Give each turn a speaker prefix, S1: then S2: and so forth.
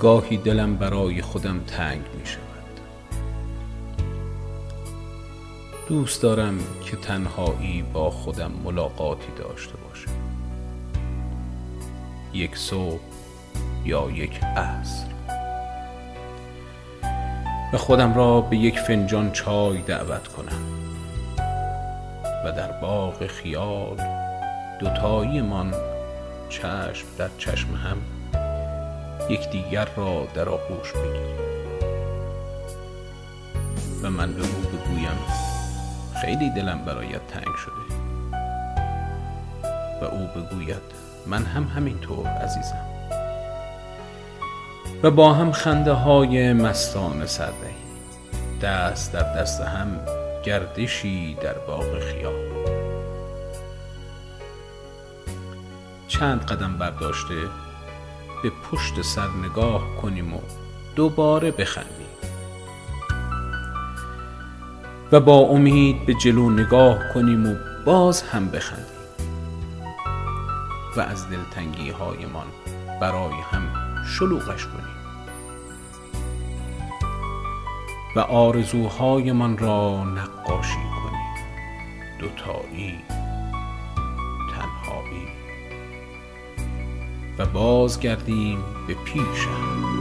S1: گاهی دلم برای خودم تنگ می شود. دوست دارم که تنهایی با خودم ملاقاتی داشته باشم. یک صبح یا یک عصر. و خودم را به یک فنجان چای دعوت کنم. و در باغ خیال دوتاییمان چشم در چشم هم یکدیگر را در آغوش بگیریم. و من به او بگویم خیلی دلم برایت تنگ شده. و او بگوید من هم همینطور عزیزم. و با هم خنده های مستانه سر دست در دست هم گردشی در باغ خیال. چند قدم برداشته به پشت سر نگاه کنیم و دوباره بخندیم. و با امید به جلو نگاه کنیم و باز هم بخندیم. و از دلتنگی هایمان برای هم شلوغش کنیم. و آرزوهایمان را نقاشی کنیم. دوتایی و بازگردیم به پیشم.